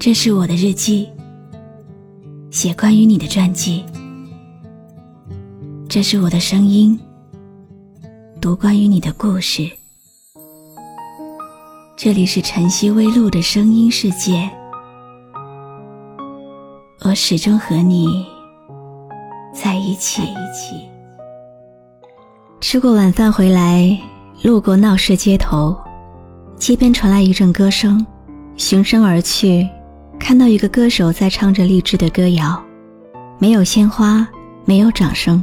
这是我的日记，写关于你的传记。这是我的声音，读关于你的故事。这里是晨曦微露的声音世界，我始终和你在一起。吃过晚饭回来，路过闹市街头，街边传来一阵歌声，循声而去。看到一个歌手在唱着励志的歌谣，没有鲜花，没有掌声，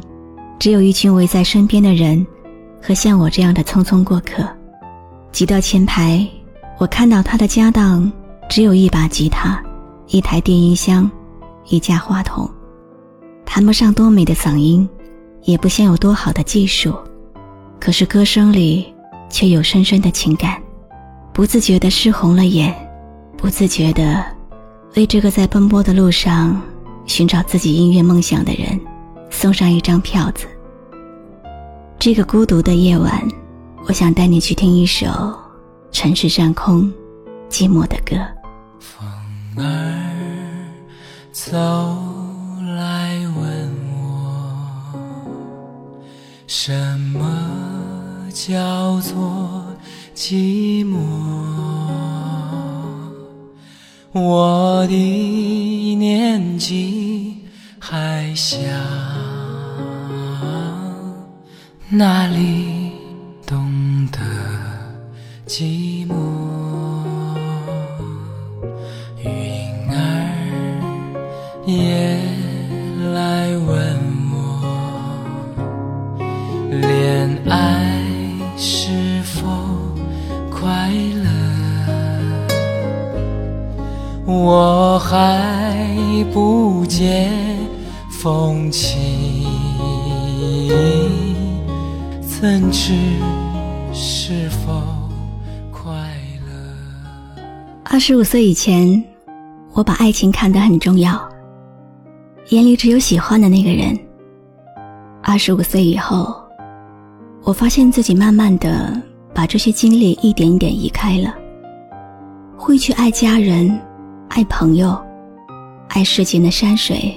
只有一群围在身边的人，和像我这样的匆匆过客。挤到前排，我看到他的家当只有一把吉他，一台电音箱，一架话筒，谈不上多美的嗓音，也不像有多好的技术，可是歌声里却有深深的情感，不自觉地湿红了眼，不自觉的。为这个在奔波的路上寻找自己音乐梦想的人送上一张票子。这个孤独的夜晚，我想带你去听一首城市上空寂寞的歌。风儿走来问我，什么叫做寂寞？年纪还小，哪里懂得寂寞？云儿也来问我，恋爱是我还不解风情，怎知是否快乐？二十五岁以前，我把爱情看得很重要，眼里只有喜欢的那个人。二十五岁以后，我发现自己慢慢的把这些精力一点一点移开了，会去爱家人。爱朋友，爱世间的山水，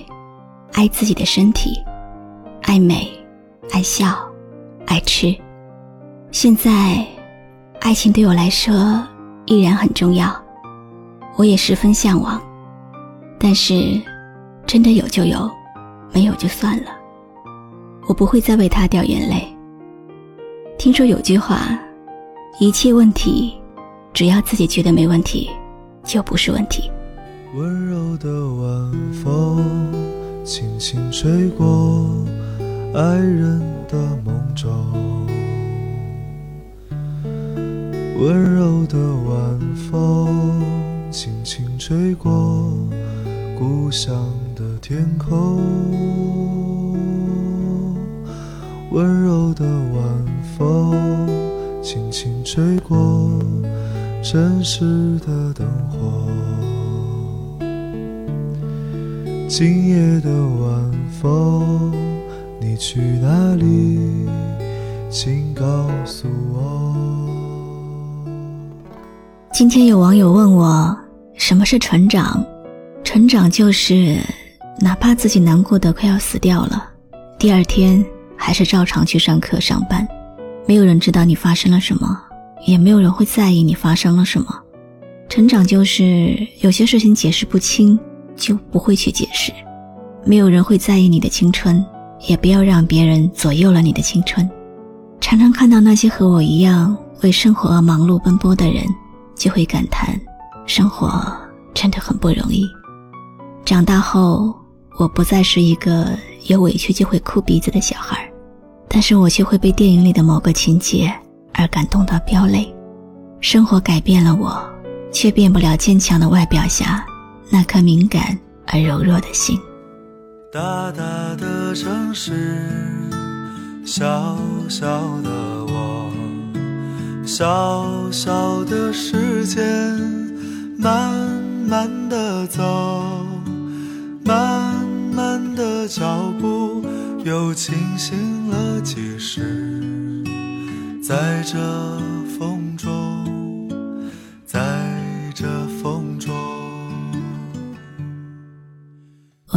爱自己的身体，爱美，爱笑，爱吃。现在，爱情对我来说依然很重要，我也十分向往。但是，真的有就有，没有就算了。我不会再为他掉眼泪。听说有句话，一切问题，只要自己觉得没问题，就不是问题。温柔的晚风轻轻吹过爱人的梦中，温柔的晚风轻轻吹过故乡的天空，温柔的晚风轻轻吹过城市的灯火。今夜的晚风，你去哪里？请告诉我。今天有网友问我，什么是成长？成长就是哪怕自己难过的快要死掉了，第二天还是照常去上课上班，没有人知道你发生了什么，也没有人会在意你发生了什么。成长就是有些事情解释不清。就不会去解释，没有人会在意你的青春，也不要让别人左右了你的青春。常常看到那些和我一样为生活而忙碌奔波的人，就会感叹，生活真的很不容易。长大后，我不再是一个有委屈就会哭鼻子的小孩，但是我却会被电影里的某个情节而感动到飙泪。生活改变了我，却变不了坚强的外表下。那颗敏感而柔弱的心。大大的城市，小小的我，小小的时间，慢慢的走，慢慢的脚步，又清醒了几时？在这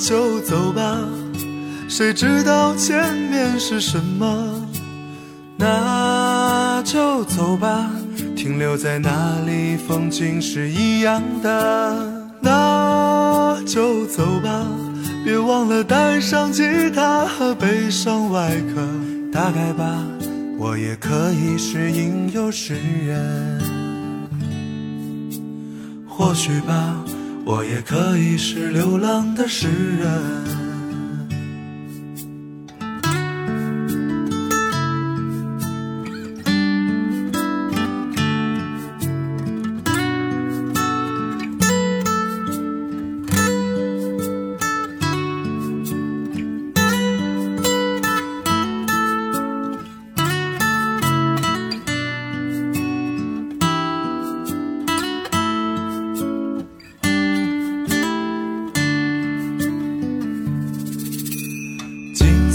就走吧，谁知道前面是什么？那就走吧，停留在那里，风景是一样的。那就走吧，别忘了带上吉他和悲伤外壳。大概吧。我也可以是吟游诗人，或许吧，我也可以是流浪的诗人。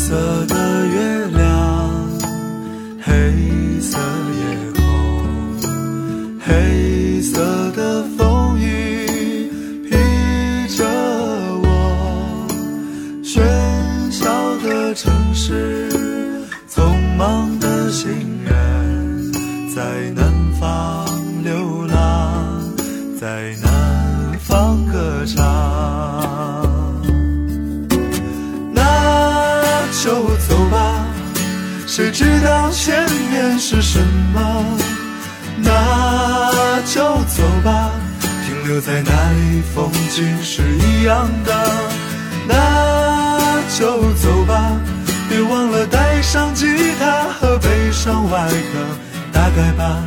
色的月亮，黑色夜空，黑色的风雨披着我。喧嚣的城市，匆忙的行人，在南方流浪，在南就走吧，谁知道前面是什么？那就走吧，停留在那里，风景是一样的。那就走吧，别忘了带上吉他和悲伤外壳。大概吧，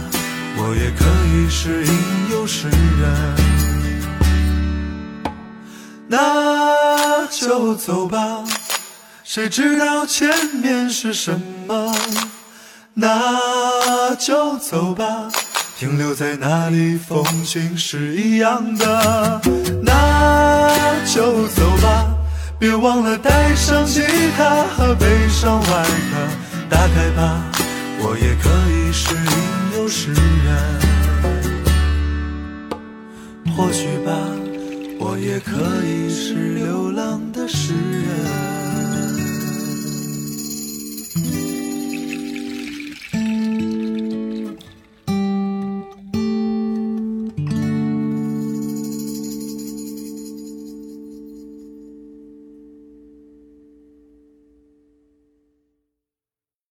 我也可以是吟游诗人。那就走吧。谁知道前面是什么？那就走吧，停留在那里，风景是一样的。那就走吧，别忘了带上吉他和悲伤外壳。打开吧，我也可以是吟游诗人。或许吧，我也可以是流浪的诗人。